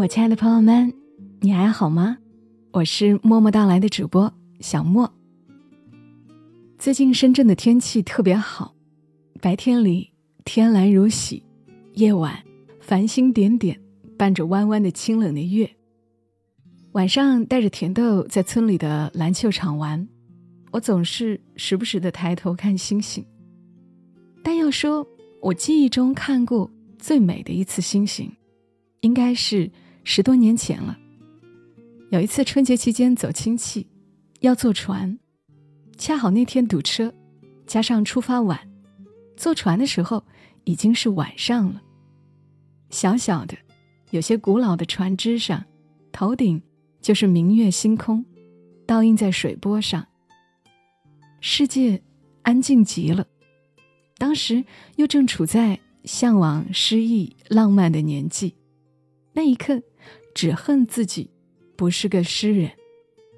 我亲爱的朋友们，你还好吗？我是默默到来的主播小莫。最近深圳的天气特别好，白天里天蓝如洗，夜晚繁星点点，伴着弯弯的清冷的月。晚上带着甜豆在村里的篮球场玩，我总是时不时的抬头看星星。但要说我记忆中看过最美的一次星星。应该是十多年前了。有一次春节期间走亲戚，要坐船，恰好那天堵车，加上出发晚，坐船的时候已经是晚上了。小小的、有些古老的船只上，头顶就是明月星空，倒映在水波上。世界安静极了，当时又正处在向往诗意浪漫的年纪。那一刻，只恨自己不是个诗人。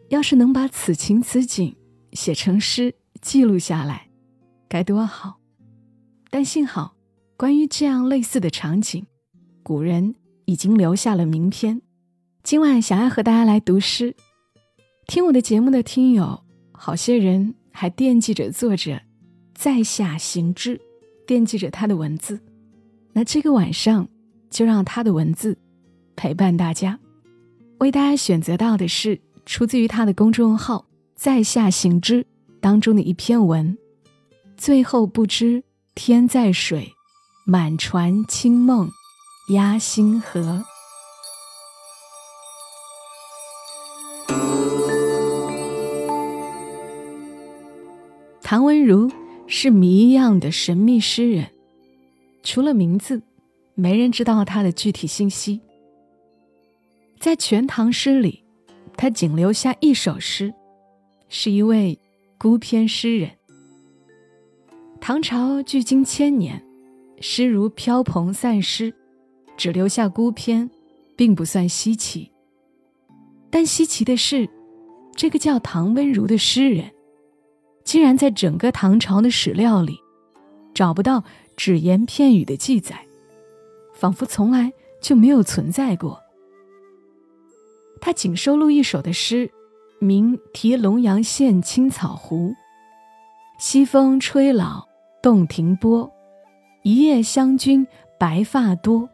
要是能把此情此景写成诗，记录下来，该多好！但幸好，关于这样类似的场景，古人已经留下了名篇。今晚想要和大家来读诗。听我的节目的听友，好些人还惦记着作者在下行之，惦记着他的文字。那这个晚上，就让他的文字。陪伴大家，为大家选择到的是出自于他的公众号“在下行之”当中的一篇文。最后不知天在水，满船清梦压星河。唐文如是谜一样的神秘诗人，除了名字，没人知道他的具体信息。在《全唐诗》里，他仅留下一首诗，是一位孤篇诗人。唐朝距今千年，诗如飘蓬散失，只留下孤篇，并不算稀奇。但稀奇的是，这个叫唐温如的诗人，竟然在整个唐朝的史料里，找不到只言片语的记载，仿佛从来就没有存在过。他仅收录一首的诗，名《题龙阳县青草湖》。西风吹老洞庭波，一夜湘君白发多。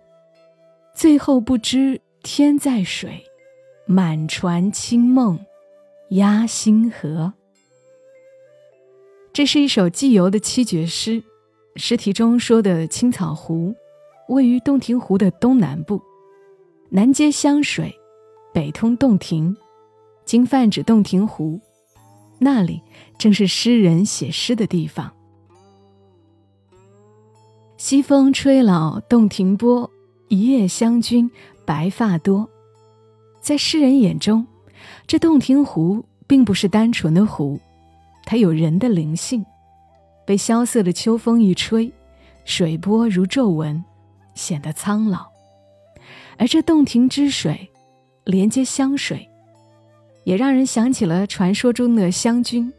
最后不知天在水，满船清梦压星河。这是一首寄游的七绝诗。诗题中说的青草湖，位于洞庭湖的东南部，南接湘水。北通洞庭，今泛指洞庭湖，那里正是诗人写诗的地方。西风吹老洞庭波，一夜湘君白发多。在诗人眼中，这洞庭湖并不是单纯的湖，它有人的灵性。被萧瑟的秋风一吹，水波如皱纹，显得苍老。而这洞庭之水。连接湘水，也让人想起了传说中的湘君。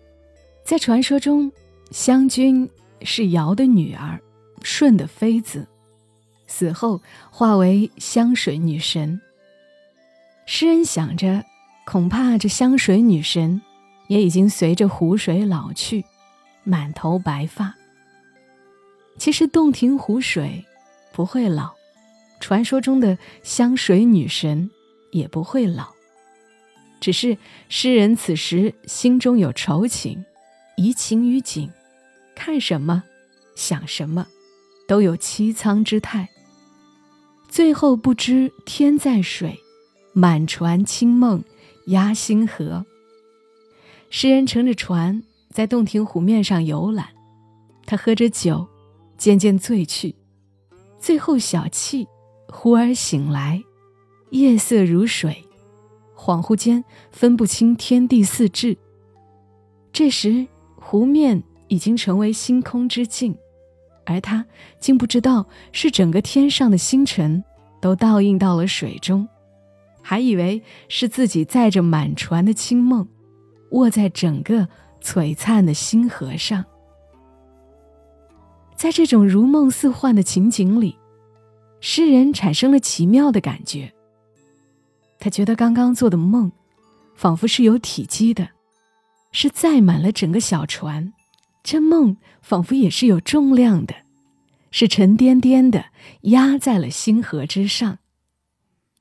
在传说中，湘君是尧的女儿，舜的妃子，死后化为湘水女神。诗人想着，恐怕这湘水女神也已经随着湖水老去，满头白发。其实洞庭湖水不会老，传说中的湘水女神。也不会老，只是诗人此时心中有愁情，移情于景，看什么，想什么，都有凄苍之态。最后不知天在水，满船清梦压星河。诗人乘着船在洞庭湖面上游览，他喝着酒，渐渐醉去，最后小憩，忽而醒来。夜色如水，恍惚间分不清天地四至。这时湖面已经成为星空之境，而他竟不知道是整个天上的星辰都倒映到了水中，还以为是自己载着满船的清梦，卧在整个璀璨的星河上。在这种如梦似幻的情景里，诗人产生了奇妙的感觉。他觉得刚刚做的梦，仿佛是有体积的，是载满了整个小船。这梦仿佛也是有重量的，是沉甸甸的压在了星河之上。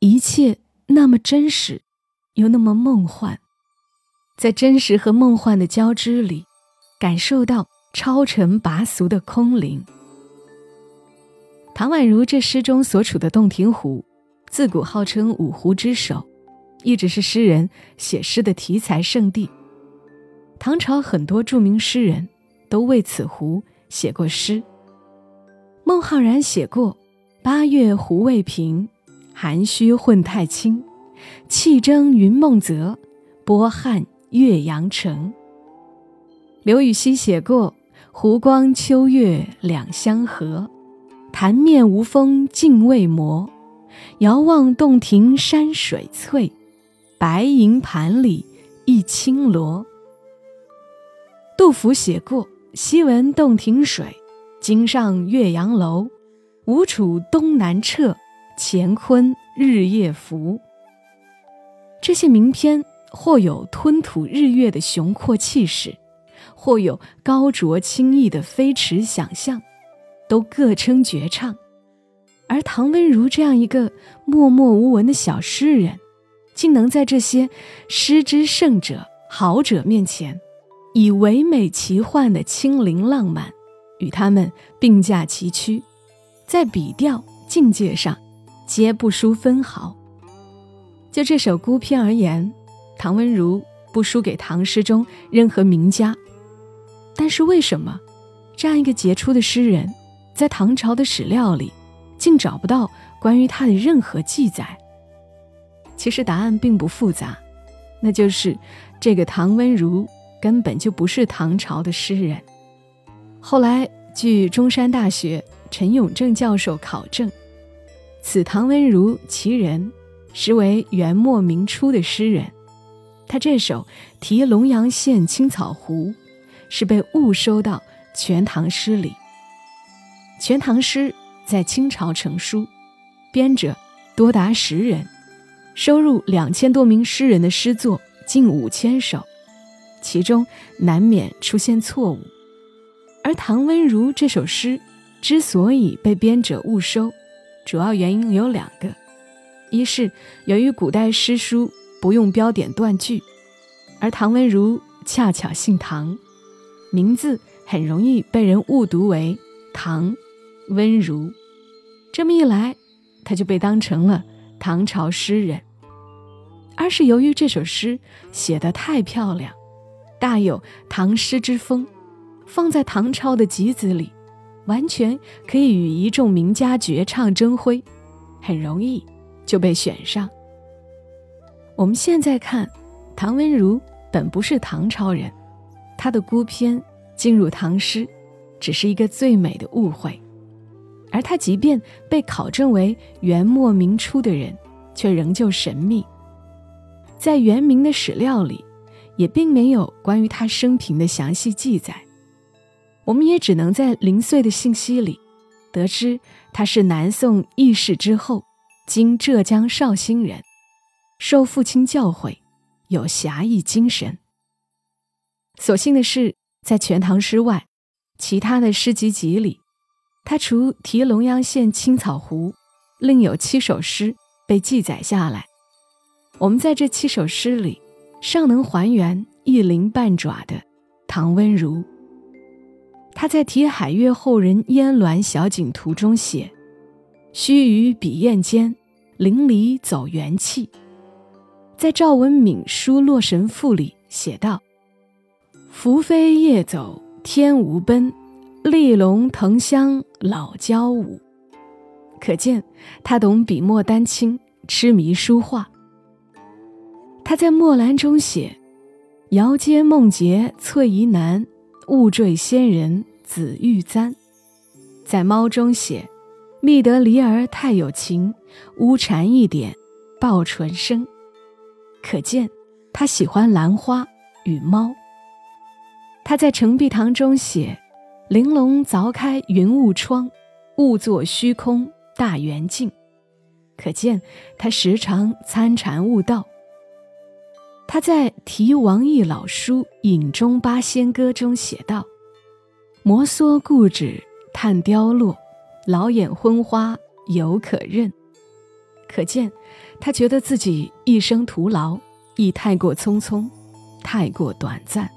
一切那么真实，又那么梦幻，在真实和梦幻的交织里，感受到超尘拔俗的空灵。唐宛如这诗中所处的洞庭湖，自古号称五湖之首，一直是诗人写诗的题材圣地。唐朝很多著名诗人都为此湖写过诗。孟浩然写过“八月湖未平，涵虚混太清，气蒸云梦泽，波撼岳阳城”。刘禹锡写过“湖光秋月两相和”。潭面无风镜未磨，遥望洞庭山水翠，白银盘里一青螺。杜甫写过“昔闻洞庭水，今上岳阳楼。吴楚东南坼，乾坤日夜浮。”这些名篇或有吞吐日月的雄阔气势，或有高卓清逸的飞驰想象。都各称绝唱，而唐温如这样一个默默无闻的小诗人，竟能在这些诗之圣者、豪者面前，以唯美奇幻的清灵浪漫，与他们并驾齐驱，在笔调境界上皆不输分毫。就这首孤篇而言，唐温如不输给唐诗中任何名家。但是为什么这样一个杰出的诗人？在唐朝的史料里，竟找不到关于他的任何记载。其实答案并不复杂，那就是这个唐温如根本就不是唐朝的诗人。后来，据中山大学陈永正教授考证，此唐温如其人，实为元末明初的诗人。他这首《题龙阳县青草湖》，是被误收到《全唐诗》里。《全唐诗》在清朝成书，编者多达十人，收入两千多名诗人的诗作近五千首，其中难免出现错误。而唐温如这首诗之所以被编者误收，主要原因有两个：一是由于古代诗书不用标点断句，而唐温如恰巧姓唐，名字很容易被人误读为唐。温如，这么一来，他就被当成了唐朝诗人。而是由于这首诗写得太漂亮，大有唐诗之风，放在唐朝的集子里，完全可以与一众名家绝唱争辉，很容易就被选上。我们现在看，唐温如本不是唐朝人，他的孤篇进入唐诗，只是一个最美的误会。而他即便被考证为元末明初的人，却仍旧神秘。在元明的史料里，也并没有关于他生平的详细记载。我们也只能在零碎的信息里，得知他是南宋义士之后，经浙江绍兴人，受父亲教诲，有侠义精神。所幸的是，在《全唐诗》外，其他的诗集集里。他除题龙阳县青草湖，另有七首诗被记载下来。我们在这七首诗里，尚能还原一鳞半爪的唐温如。他在题海月后人烟峦小景图中写：“须臾笔砚间，淋漓走元气。”在赵文敏书《洛神赋》里写道：“浮飞夜走天无奔。”丽龙腾香老交舞，可见他懂笔墨丹青，痴迷书画。他在墨兰中写：“遥接梦结翠衣难，雾坠仙人紫玉簪。”在猫中写：“觅得离儿太有情，乌蝉一点报春声。”可见他喜欢兰花与猫。他在澄碧堂中写。玲珑凿开云雾窗，误作虚空大圆镜。可见他时常参禅悟道。他在题王逸老书《影中八仙歌》中写道：“摩挲故纸叹凋落，老眼昏花犹可认。”可见，他觉得自己一生徒劳，亦太过匆匆，太过短暂。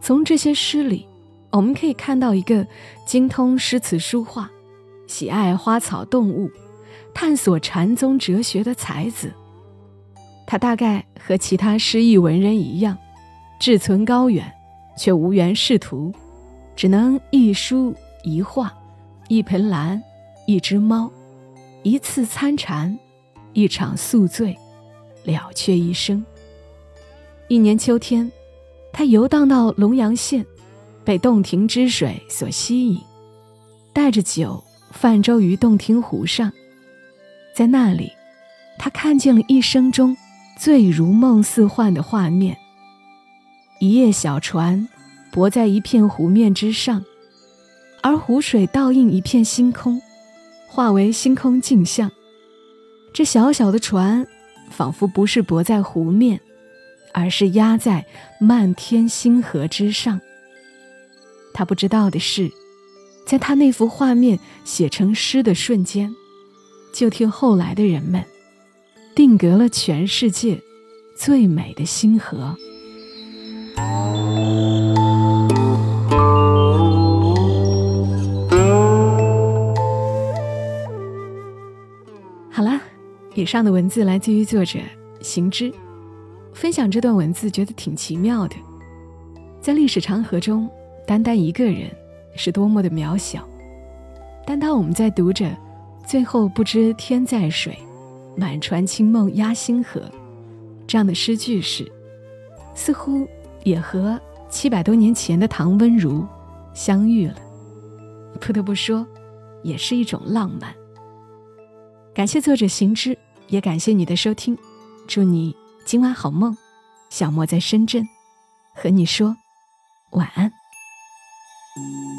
从这些诗里，我们可以看到一个精通诗词书画、喜爱花草动物、探索禅宗哲学的才子。他大概和其他诗意文人一样，志存高远，却无缘仕途，只能一书一画，一盆兰，一只猫。一次参禅，一场宿醉，了却一生。一年秋天，他游荡到龙阳县，被洞庭之水所吸引，带着酒泛舟于洞庭湖上。在那里，他看见了一生中最如梦似幻的画面：一叶小船泊在一片湖面之上，而湖水倒映一片星空。化为星空镜像，这小小的船，仿佛不是泊在湖面，而是压在漫天星河之上。他不知道的是，在他那幅画面写成诗的瞬间，就替后来的人们定格了全世界最美的星河。以上的文字来自于作者行之，分享这段文字觉得挺奇妙的。在历史长河中，单单一个人是多么的渺小，但当我们在读着“最后不知天在水，满船清梦压星河”这样的诗句时，似乎也和七百多年前的唐温如相遇了。不得不说，也是一种浪漫。感谢作者行之。也感谢你的收听，祝你今晚好梦。小莫在深圳，和你说晚安。Thank you.